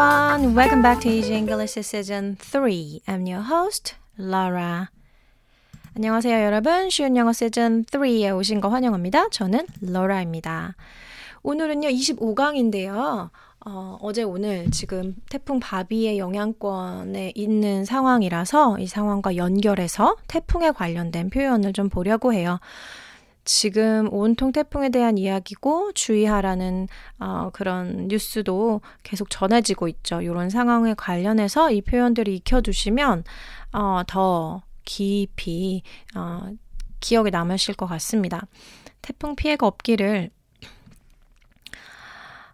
everyone. Welcome back to Easy English Season 3. I'm your host, Laura. 안녕하세요, 여러분. 쉬운 영어 시즌 3에 오신 거 환영합니다. 저는 Laura입니다. 오늘은요, 25강인데요. 어, 어제 오늘 지금 태풍 바비의 영향권에 있는 상황이라서 이 상황과 연결해서 태풍에 관련된 표현을 좀 보려고 해요. 지금 온통 태풍에 대한 이야기고 주의하라는 어, 그런 뉴스도 계속 전해지고 있죠. 이런 상황에 관련해서 이 표현들을 익혀두시면 어, 더 깊이 어, 기억에 남으실 것 같습니다. 태풍 피해가 없기를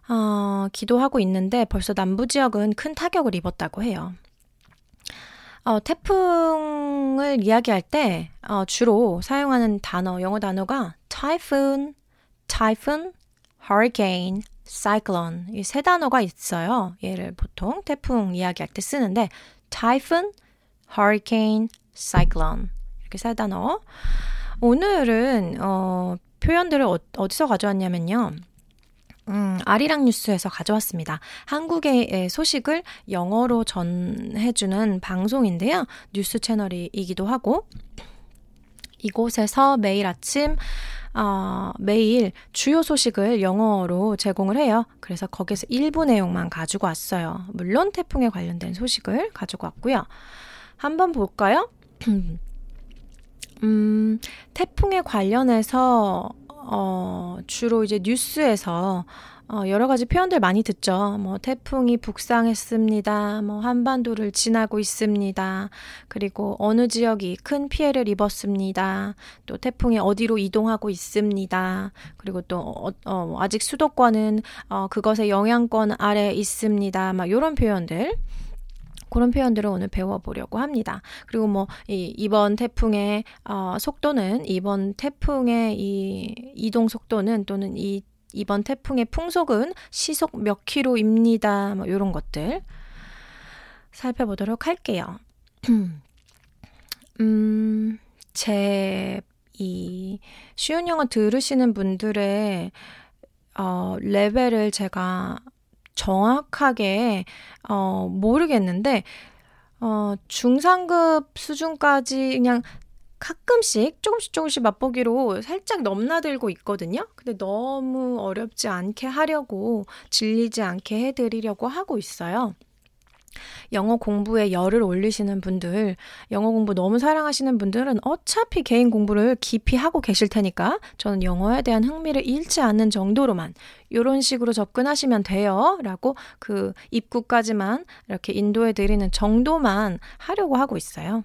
어, 기도하고 있는데 벌써 남부 지역은 큰 타격을 입었다고 해요. 어, 태풍을 이야기할 때 어, 주로 사용하는 단어, 영어 단어가 typhoon, typhoon, hurricane, cyclone 이 세 단어가 있어요. 얘를 보통 태풍 이야기할 때 쓰는데 typhoon, hurricane, cyclone 이렇게 세 단어. 오늘은 어, 표현들을 어, 어디서 가져왔냐면요. 음, 아리랑 뉴스에서 가져왔습니다. 한국의 소식을 영어로 전해주는 방송인데요. 뉴스 채널이기도 하고, 이곳에서 매일 아침, 어, 매일 주요 소식을 영어로 제공을 해요. 그래서 거기서 일부 내용만 가지고 왔어요. 물론 태풍에 관련된 소식을 가지고 왔고요. 한번 볼까요? 음, 태풍에 관련해서 어, 주로 이제 뉴스에서 어, 여러 가지 표현들 많이 듣죠. 뭐, 태풍이 북상했습니다. 뭐, 한반도를 지나고 있습니다. 그리고 어느 지역이 큰 피해를 입었습니다. 또 태풍이 어디로 이동하고 있습니다. 그리고 또, 어, 어, 아직 수도권은, 어, 그것의 영향권 아래 있습니다. 막, 요런 표현들. 그런 표현들을 오늘 배워보려고 합니다. 그리고 뭐, 이, 이번 태풍의, 어, 속도는, 이번 태풍의 이 이동 속도는 또는 이, 이번 태풍의 풍속은 시속 몇 킬로입니다. 뭐, 요런 것들 살펴보도록 할게요. 음, 제, 이, 쉬운 영어 들으시는 분들의, 어, 레벨을 제가 정확하게 어, 모르겠는데 어, 중상급 수준까지 그냥 가끔씩 조금씩 조금씩 맛보기로 살짝 넘나들고 있거든요. 근데 너무 어렵지 않게 하려고 질리지 않게 해드리려고 하고 있어요. 영어 공부에 열을 올리시는 분들, 영어 공부 너무 사랑하시는 분들은 어차피 개인 공부를 깊이 하고 계실 테니까 저는 영어에 대한 흥미를 잃지 않는 정도로만 이런 식으로 접근하시면 돼요. 라고 그 입구까지만 이렇게 인도해 드리는 정도만 하려고 하고 있어요.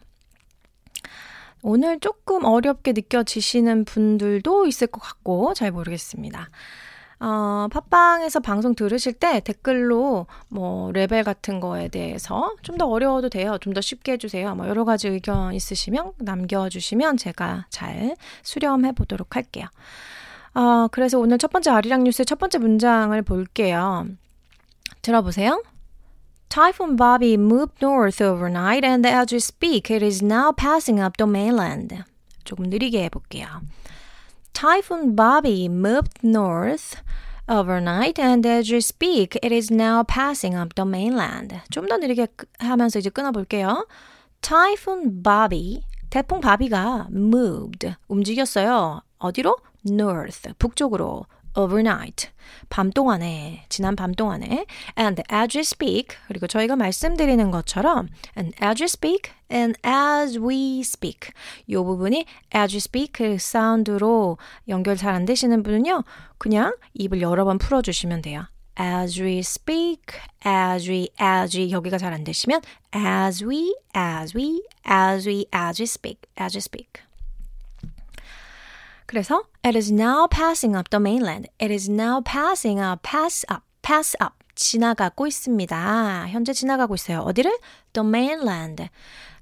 오늘 조금 어렵게 느껴지시는 분들도 있을 것 같고 잘 모르겠습니다. 어, 팟빵에서 방송 들으실 때 댓글로 뭐 레벨 같은 거에 대해서 좀 더 어려워도 돼요. 좀 더 쉽게 해주세요. 뭐 여러 가지 의견 있으시면 남겨주시면 제가 잘 수렴해 보도록 할게요. 어, 그래서 오늘 첫 번째 아리랑 뉴스의 첫 번째 문장을 볼게요. 들어보세요. Typhoon Bobby moved north overnight and as we speak, it is now passing up the mainland. 조금 느리게 해볼게요. Typhoon Bobby moved north overnight and as you speak, it is now passing up the mainland. 좀 더 느리게 하면서 이제 끊어 볼게요. Typhoon Bobby, 태풍 바비가 moved, 움직였어요. 어디로? north, 북쪽으로. Overnight, 밤 동안에, 지난 밤 동안에, and as we speak, 그리고 저희가 말씀드리는 것처럼, and as we speak, and as we speak. 이 부분이 as we speak 사운드로 연결 잘 안 되시는 분은요, 그냥 입을 여러 번 풀어주시면 돼요. as we speak, as we, as we 여기가 잘 안 되시면 as we, as we, as we, as we speak, as we speak. 그래서 it is now passing up the mainland. It is now passing up, pass up, pass up. 지나가고 있습니다. 현재 지나가고 있어요. 어디를? The mainland.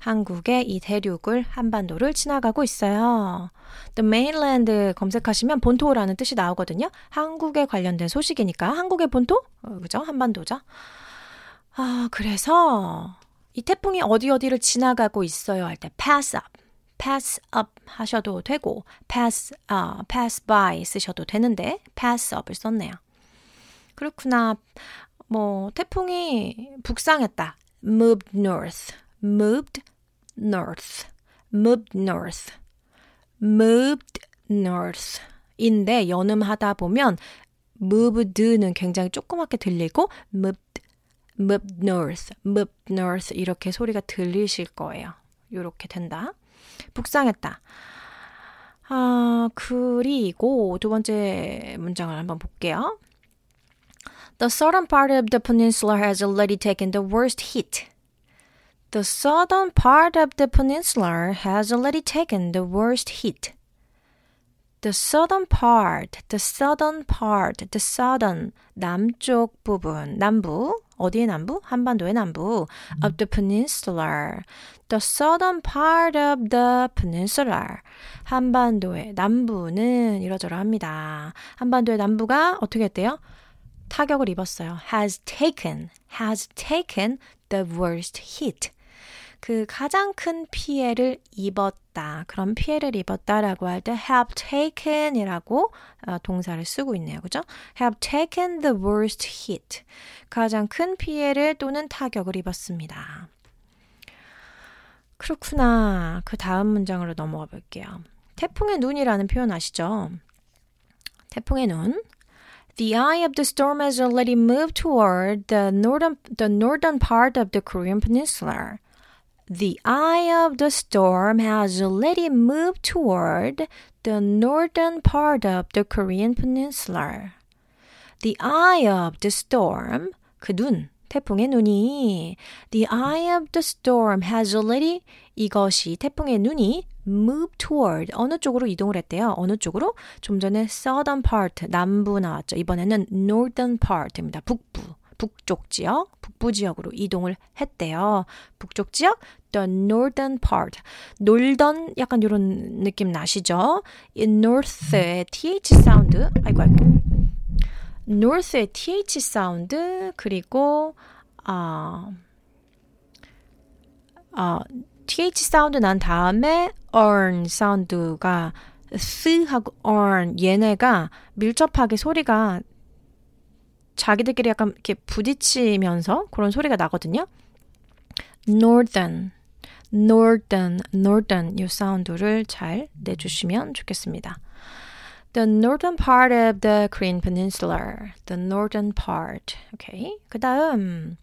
한국의 이 대륙을 한반도를 지나가고 있어요. The mainland 검색하시면 본토라는 뜻이 나오거든요. 한국에 관련된 소식이니까 한국의 본토? 어, 그죠? 한반도죠. 아, 그래서 이 태풍이 어디 어디를 지나가고 있어요 할 때 pass up. Pass up 하셔도 되고 pass 아 pass by 쓰셔도 되는데 pass up을 썼네요. 그렇구나. 뭐 태풍이 북상했다. moved north. moved north. moved north. moved north. 인데 연음하다 보면 moved는 굉장히 조그맣게 들리고 moved moved north, moved north 이렇게 소리가 들리실 거예요. 이렇게 된다. 북상했다. 아, 그리고 두 번째 문장을 한번 볼게요. The southern part of the peninsula has already taken the worst hit. The southern part of the peninsula has already taken the worst hit. The southern part, the southern part, the southern 남쪽 부분, 남부 어디의 남부? 한반도의 남부 of the peninsula. The southern part of the peninsula. 한반도의 남부는 이러저러합니다. 한반도의 남부가 어떻게 했대요? 타격을 입었어요. has taken, has taken the worst hit. 그 가장 큰 피해를 입었다. 그런 피해를 입었다라고 할 때 have taken이라고 어, 동사를 쓰고 있네요. 그죠? have taken the worst hit. 가장 큰 피해를 또는 타격을 입었습니다. 그렇구나. 그 다음 문장으로 넘어가 볼게요. 태풍의 눈이라는 표현 아시죠? 태풍의 눈. The eye of the storm has already moved toward the northern, the northern part of the Korean peninsula. The eye of the storm has already moved toward the northern part of the Korean peninsula. The eye of the storm, 그 눈, 태풍의 눈이 The eye of the storm has already 이것이 태풍의 눈이 move toward 어느 쪽으로 이동을 했대요. 어느 쪽으로? 좀 전에 southern part 남부 나왔죠. 이번에는 northern part입니다. 북부. 북쪽 지역, 북부 지역으로 이동을 했대요. 북쪽 지역, the northern part. northern 약간 이런 느낌 나시죠? 이 north의 th 사운드, 아이고 아이고. North의 th 사운드 그리고 아, 아 th 사운드 난 다음에 ern 사운드가 스하고 earn 얘네가 밀접하게 소리가 자기들끼리 약간 이렇게 부딪히면서 그런 소리가 나거든요. northern, northern, northern 이 사운드를 잘 내주시면 좋겠습니다. The northern part of the Korean peninsula. The northern part. 오케이. 그 다음,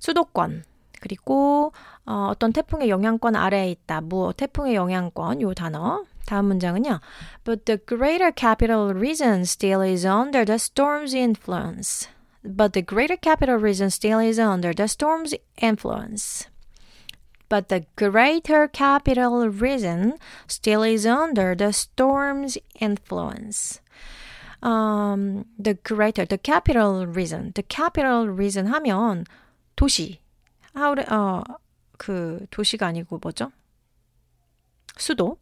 수도권. 그리고 어, 어떤 태풍의 영향권 아래에 있다. 뭐 태풍의 영향권 요 단어 다음 문장은요. But the greater capital region still is under the storm's influence. But the greater capital region still is under the storm's influence. But the greater capital region still is under the storm's influence. Um, the greater, the capital region, the capital region 하면 도시. how, 어, 그 도시가 아니고 뭐죠? 수도.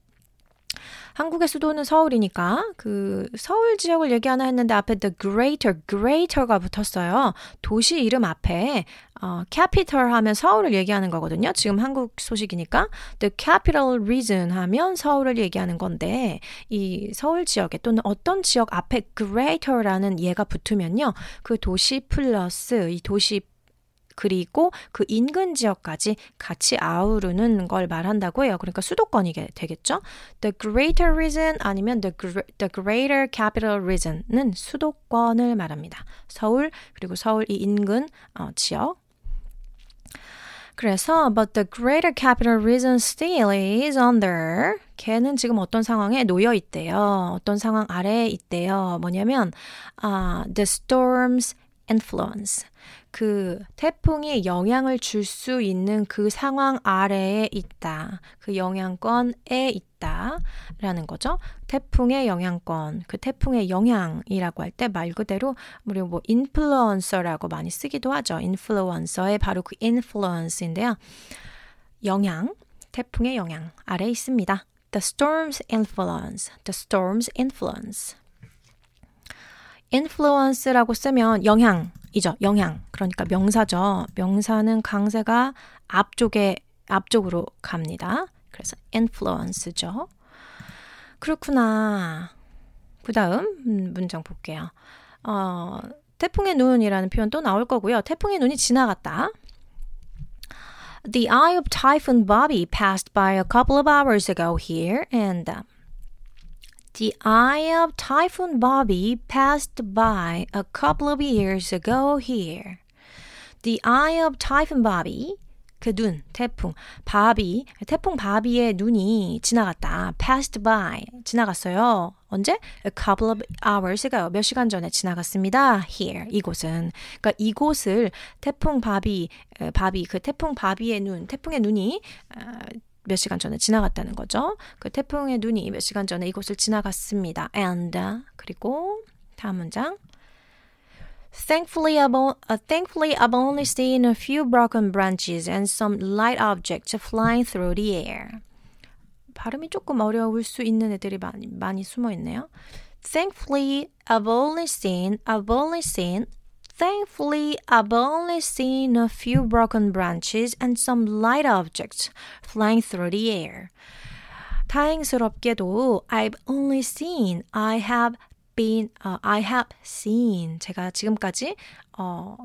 한국의 수도는 서울이니까 그 서울 지역을 얘기하나 했는데 앞에 the greater, greater가 붙었어요. 도시 이름 앞에 어, capital 하면 서울을 얘기하는 거거든요. 지금 한국 소식이니까 the capital region 하면 서울을 얘기하는 건데 이 서울 지역에 또는 어떤 지역 앞에 greater라는 예가 붙으면요. 그 도시 플러스 이 도시 그리고 그 인근 지역까지 같이 아우르는 걸 말한다고 해요. 그러니까 수도권이 되겠죠. The greater region 아니면 the, the greater capital region은 수도권을 말합니다. 서울 그리고 서울 이 인근 어, 지역 그래서 but the greater capital region still is under 걔는 지금 어떤 상황에 놓여 있대요. 어떤 상황 아래에 있대요. 뭐냐면 uh, the storm's influence. 그 태풍이 영향을 줄 수 있는 그 상황 아래에 있다. 그 영향권에 있다. 라는 거죠. 태풍의 영향권, 그 태풍의 영향이라고 할 때 말 그대로 우리 뭐 인플루언서라고 많이 쓰기도 하죠. 인플루언서의 바로 그 인플루언스인데요. 영향, 태풍의 영향 아래에 있습니다. The storm's influence, the storm's influence. influence라고 쓰면 영향 이죠. 영향. 그러니까 명사죠. 명사는 강세가 앞쪽에 앞쪽으로 갑니다. 그래서 influence죠. 그렇구나. 그 다음 문장 볼게요. 어, 태풍의 눈이라는 표현 또 나올 거고요. 태풍의 눈이 지나갔다. The eye of Typhoon Bobby passed by a couple of hours ago here, and the eye of Typhoon Bobby passed by a couple of years ago here. The eye of Typhoon Bobby 그 눈, 태풍, 바비, 태풍 바비의 눈이 지나갔다. passed by, 지나갔어요. 언제? A couple of hours ago, 몇 시간 전에 지나갔습니다. Here, 이곳은. 그러니까 이곳을 태풍 바비, 바비, 그 태풍 바비의 눈, 태풍의 눈이 몇 시간 전에 지나갔다는 거죠. 그 태풍의 눈이 몇 시간 전에 이곳을 지나갔습니다. And, 그리고 다음 문장. Thankfully I've, uh, thankfully, I've only seen a few broken branches and some light objects flying through the air. 발음이 조금 어려울 수 있는 애들이 많이, 많이 숨어 있네요. Thankfully, I've only seen, I've only seen, thankfully, I've only seen a few broken branches and some light objects flying through the air. 다행스럽게도 I've only seen, I have been, uh, I have seen. 제가 지금까지, 어,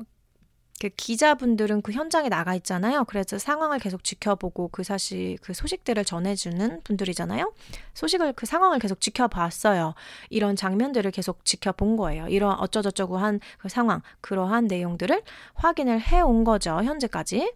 그 기자분들은 그 현장에 나가 있잖아요. 그래서 상황을 계속 지켜보고 그 사실 그 소식들을 전해주는 분들이잖아요. 소식을 그 상황을 계속 지켜봤어요. 이런 장면들을 계속 지켜본 거예요. 이런 어쩌저쩌고 한 그 상황, 그러한 내용들을 확인을 해 온 거죠. 현재까지.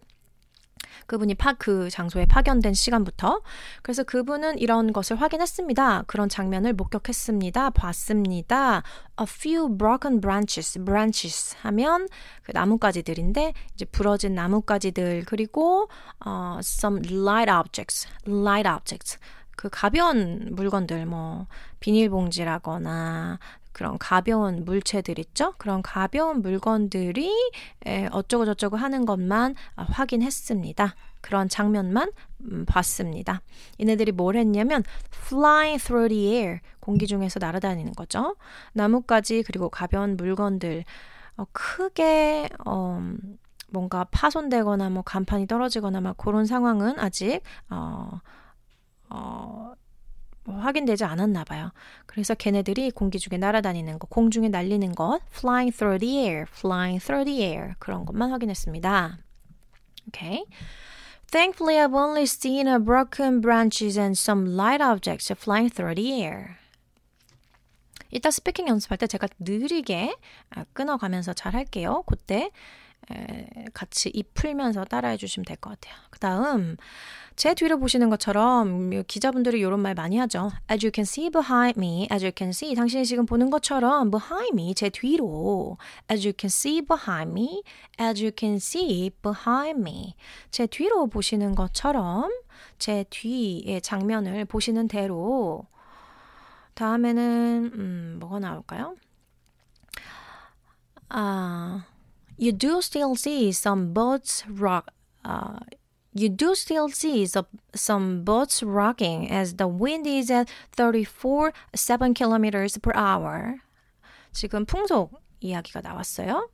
그분이 파, 그 장소에 파견된 시간부터. 그래서 그분은 이런 것을 확인했습니다. 그런 장면을 목격했습니다. 봤습니다. A few broken branches, branches 하면 그 나뭇가지들인데 이제 부러진 나뭇가지들 그리고 어, some light objects, light objects. 그 가벼운 물건들 뭐 비닐봉지라거나 그런 가벼운 물체들 있죠? 그런 가벼운 물건들이 어쩌고 저쩌고 하는 것만 아, 확인했습니다. 그런 장면만 음, 봤습니다. 얘네들이 뭘 했냐면 flying through the air 공기 중에서 날아다니는 거죠. 나뭇가지 그리고 가벼운 물건들 어, 크게 어, 뭔가 파손되거나 뭐 간판이 떨어지거나 막 그런 상황은 아직 어, 어, 뭐 확인되지 않았나 봐요. 그래서 걔네들이 공기 중에 날아다니는 것, 공중에 날리는 것, flying through the air, flying through the air 그런 것만 확인했습니다. Okay. Thankfully, I've only seen a broken branches and some light objects flying through the air. 이따 스피킹 연습할 때 제가 느리게 끊어가면서 잘 할게요. 그때 같이 입 풀면서 따라해 주시면 될 것 같아요. 그 다음, 제 뒤를 보시는 것처럼 기자분들이 이런 말 많이 하죠. As you can see behind me, as you can see, 당신이 지금 보는 것처럼 behind me, 제 뒤로. As you can see behind me, as you can see behind me. 제 뒤로 보시는 것처럼 제 뒤의 장면을 보시는 대로. 다음에는 음, 뭐가 나올까요? 아, you do still see some boats rock. Uh, you do still see some boats rocking as the wind is at 34, 7 kilometers per hour. 지금 풍속 이야기가 나왔어요.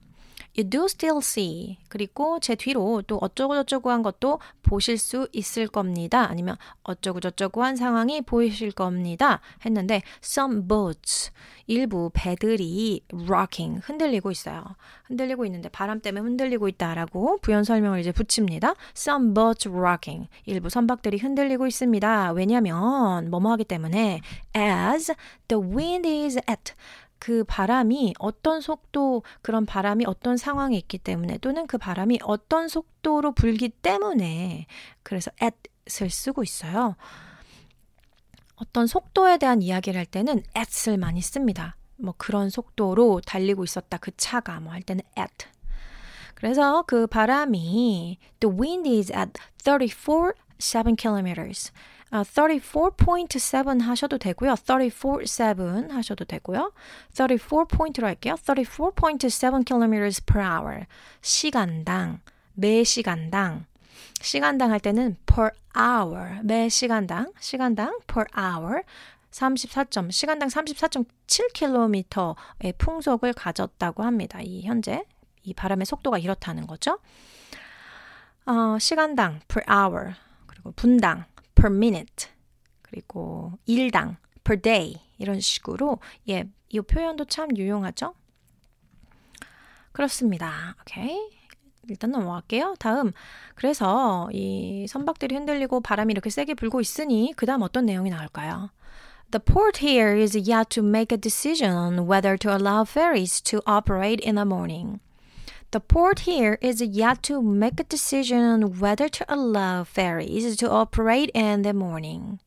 You do still see. 그리고 제 뒤로 또 어쩌고저쩌고 한 것도 보실 수 있을 겁니다. 아니면 어쩌고저쩌고 한 상황이 보이실 겁니다. 했는데 some boats. 일부 배들이 rocking. 흔들리고 있어요. 흔들리고 있는데 바람 때문에 흔들리고 있다라고 부연 설명을 이제 붙입니다. Some boats rocking. 일부 선박들이 흔들리고 있습니다. 왜냐면 뭐뭐 하기 때문에 as the wind is at 그 바람이 어떤 속도, 그런 바람이 어떤 상황에 있기 때문에 또는 그 바람이 어떤 속도로 불기 때문에 그래서 at을 쓰고 있어요. 어떤 속도에 대한 이야기를 할 때는 at을 많이 씁니다. 뭐 그런 속도로 달리고 있었다. 그 차가 뭐 할 때는 at. 그래서 그 바람이 the wind is at 34 7 kilometers. 34.7 하셔도 되고요. 34.7 하셔도 되고요. 34포인트로 할게요. 34.7 km per hour. 시간당, 매 시간당. 시간당 할 때는 per hour. 매 시간당, 시간당 per hour. 34점, 시간당 34.7km의 풍속을 가졌다고 합니다. 이 현재 이 바람의 속도가 이렇다는 거죠. 어, 시간당 per hour 그리고 분당 per minute 그리고 일당 per day 이런 식으로 예, 이 표현도 참 유용하죠. 그렇습니다. 오케이. 일단 넘어갈게요. 다음. 그래서 이 선박들이 흔들리고 바람이 이렇게 세게 불고 있으니 그 다음 어떤 내용이 나올까요? The port here is yet to make a decision on whether to allow ferries to operate in the morning. The port here is yet to make a decision on whether to allow ferries to operate in the morning.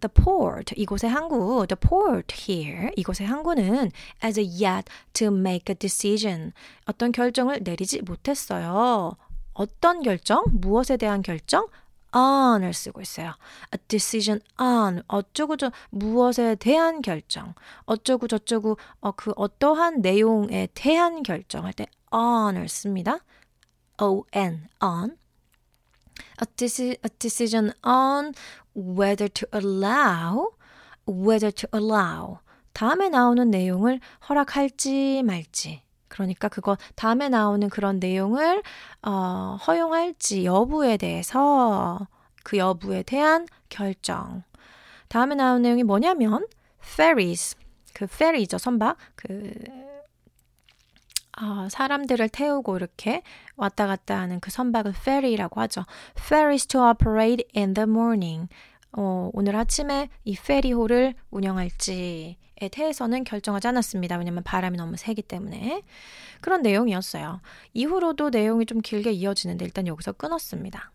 The port, 이곳의 항구, the port here, 이곳의 항구는 as yet to make a decision. 어떤 결정을 내리지 못했어요. 어떤 결정? 무엇에 대한 결정? On을 쓰고 있어요. A decision on 어쩌고 저 무엇에 대한 결정. 어쩌고 저쩌고 어, 그 어떠한 내용에 대한 결정할 때 on을 씁니다. on on a, deci- a decision on whether to allow whether to allow 다음에 나오는 내용을 허락할지 말지 그러니까 그거 다음에 나오는 그런 내용을 어, 허용할지 여부에 대해서 그 여부에 대한 결정. 다음에 나오는 내용이 뭐냐면 ferries 그 ferry죠 선박 그 어, 사람들을 태우고 이렇게 왔다 갔다 하는 그 선박을 ferry라고 하죠. ferries to operate in the morning. 어, 오늘 아침에 이 페리호를 운영할지에 대해서는 결정하지 않았습니다. 왜냐면 바람이 너무 세기 때문에. 그런 내용이었어요. 이후로도 내용이 좀 길게 이어지는데 일단 여기서 끊었습니다.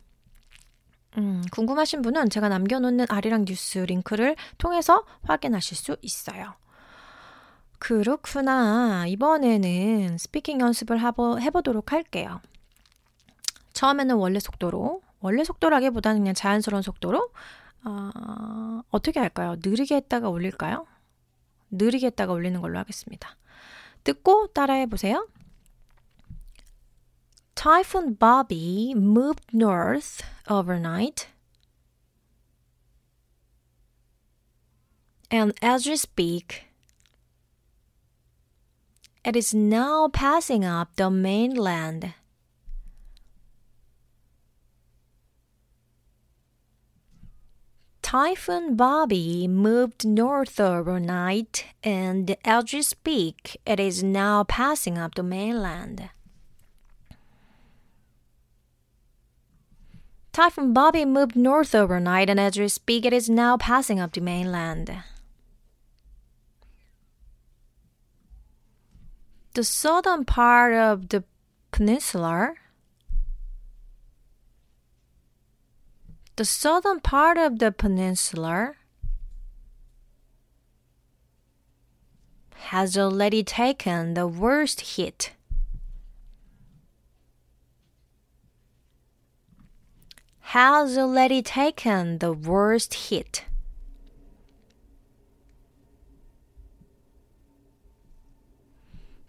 음, 궁금하신 분은 제가 남겨놓는 아리랑 뉴스 링크를 통해서 확인하실 수 있어요. 그렇구나. 이번에는 스피킹 연습을 해보도록 할게요. 처음에는 원래 속도로, 원래 속도라기보다는 그냥 자연스러운 속도로 어, 어떻게 할까요? 느리게 했다가 올릴까요? 느리게 했다가 올리는 걸로 하겠습니다. 듣고 따라해 보세요. Typhoon Bobby moved north overnight. And as we speak, it is now passing up the mainland. Typhoon Bobby moved north overnight, and as we speak, it is now passing up the mainland. Typhoon Bobby moved north overnight, and as we speak, it is now passing up the mainland. The southern part of the peninsula the southern part of the peninsula has already taken the worst hit. Has already taken the worst hit.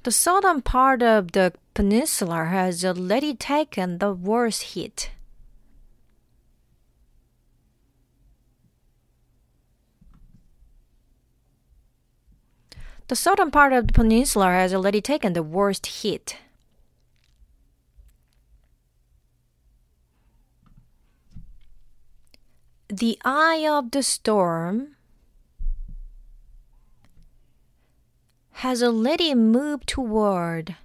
The southern part of the peninsula has already taken the worst hit. The southern part of the peninsula has already taken the worst hit. The eye of the storm has already moved toward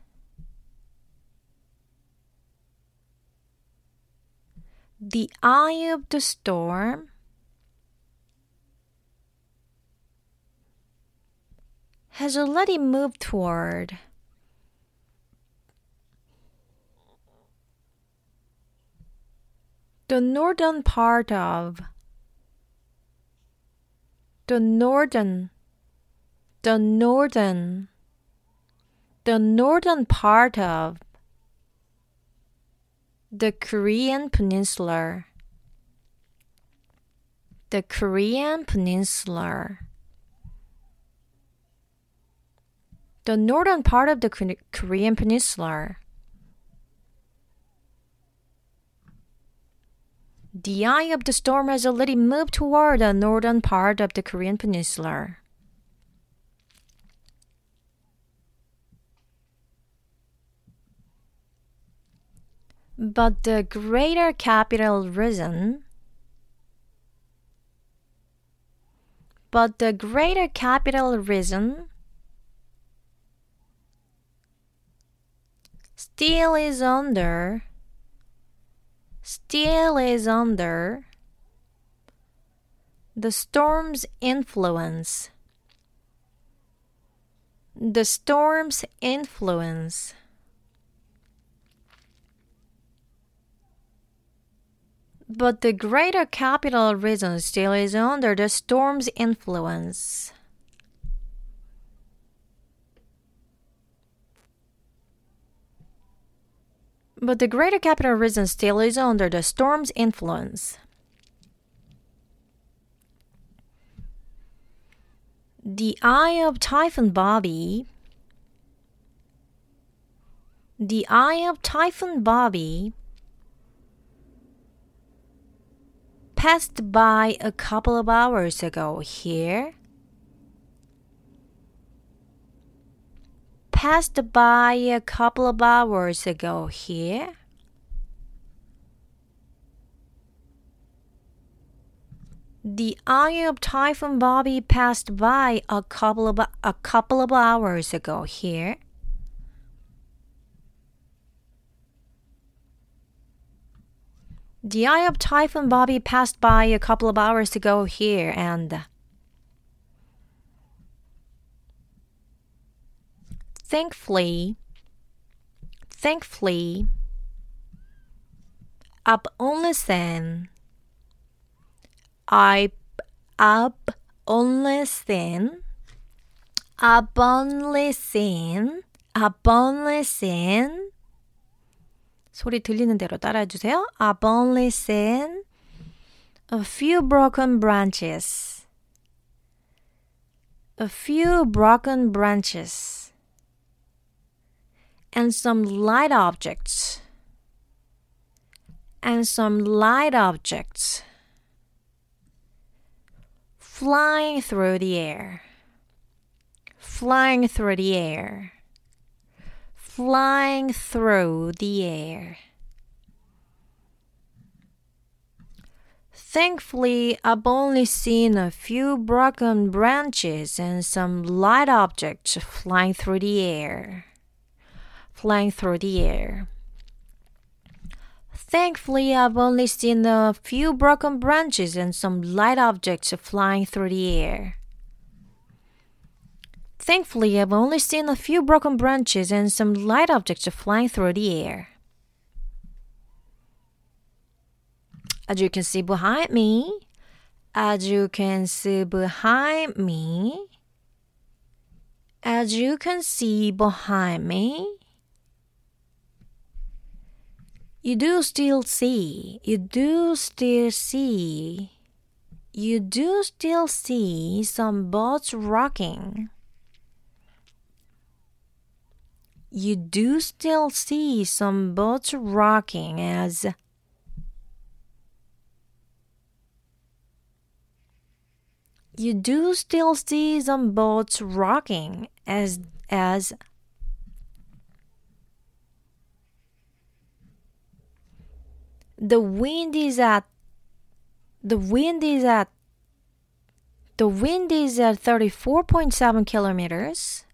the eye of the storm has already moved toward. The northern part of the northern the northern the northern part of the Korean peninsula. The Korean peninsula the northern part of the Korean peninsula. The eye of the storm has already moved toward the northern part of the Korean peninsula. But the greater capital reason but the greater capital reason still is under, still is under the storm's influence. The storm's influence. But the greater capital reason still is under the storm's influence. But the greater capital reason still is under the storm's influence. The eye of Typhoon Bobby. The eye of Typhoon Bobby passed by a couple of hours ago here. Passed by a couple of hours ago here. The eye of Typhoon Bobby passed by a couple of a couple of hours ago here. The eye of Typhoon Bobby passed by a couple of hours ago here and thankfully thankfully up only then I up only then up only then up only then 소리 들리는 대로 따라해 주세요. I've only seen a few broken branches. A few broken branches. And some light objects. And some light objects. Flying through the air. Flying through the air flying through the air. Thankfully, I've only seen a few broken branches and some light objects flying through the air. Flying through the air. Thankfully, I've only seen a few broken branches and some light objects flying through the air. Thankfully, I've only seen a few broken branches and some light objects flying through the air. As you can see behind me, as you can see behind me, as you can see behind me, you do still see, you do still see, you do still see some boats rocking. you do still see some boats rocking as you do still see some boats rocking as as the wind is at the wind is at the wind is at 34.7 kilometers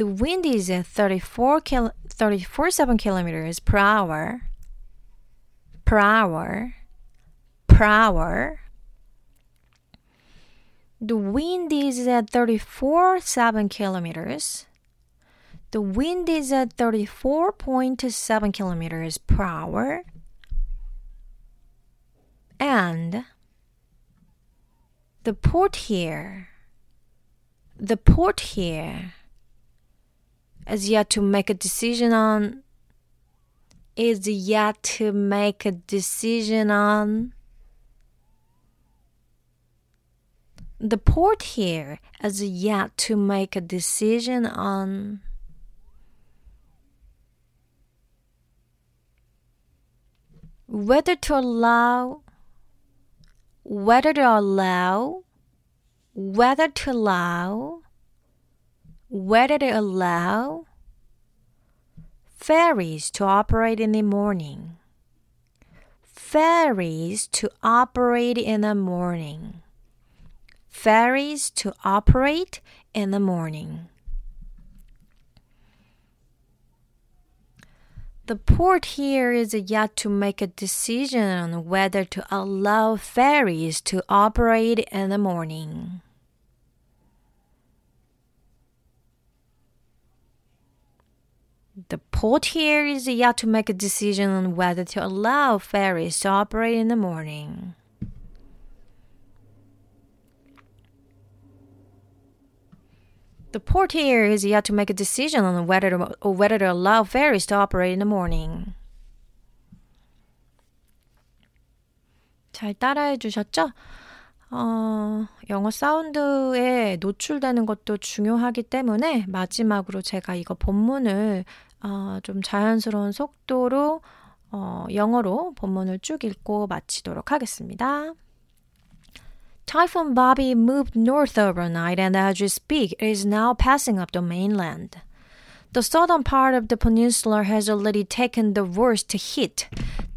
The wind is at 34 kil- 34.7 kilometers per hour. Per hour. Per hour. The wind is at 34.7 kilometers. The wind is at 34.7 kilometers per hour. And the port here, the port here is yet to make a decision on is yet to make a decision on the port here is yet to make a decision on whether to allow whether to allow whether to allow whether to allow ferries to operate in the morning. Ferries to operate in the morning. Ferries to operate in the morning. The port here is yet to make a decision on whether to allow ferries to operate in the morning. The port here is yet to make a decision on whether to allow ferries to operate in the morning. The port here is yet to make a decision on whether to, or whether to allow ferries to operate in the morning. 잘 따라해 주셨죠? 어, 영어 사운드에 노출되는 것도 중요하기 때문에 마지막으로 제가 이거 본문을 어, 좀 자연스러운 속도로 어, 영어로 본문을 쭉 읽고 마치도록 하겠습니다. Typhoon Bobby moved north overnight and as we speak it is now passing up the mainland. The southern part of the peninsula has already taken the worst hit.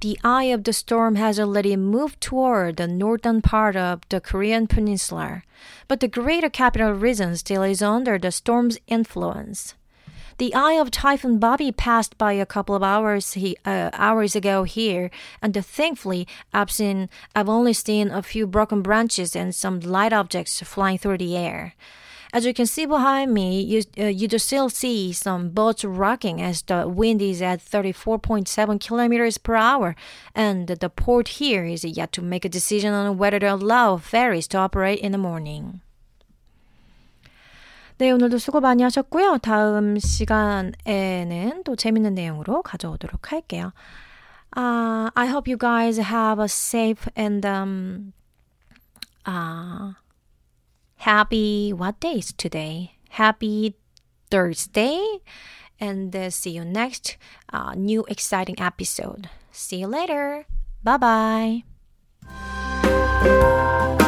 The eye of the storm has already moved toward the northern part of the Korean peninsula, but the greater capital region still is under the storm's influence. The eye of Typhoon Bobby passed by a couple of hours he, uh, hours ago here, and thankfully, I've seen I've only seen a few broken branches and some light objects flying through the air. As you can see behind me, you uh, you do still see some boats rocking as the wind is at 34.7 kilometers per hour, and the port here is yet to make a decision on whether to allow ferries to operate in the morning. 네, 오늘도 수고 많이 하셨고요. 다음 시간에는 또 재밌는 내용으로 가져오도록 할게요. Uh, I hope you guys have a safe and um, uh, happy, what day is today? Happy Thursday. And uh, see you next uh, new exciting episode. See you later. Bye bye.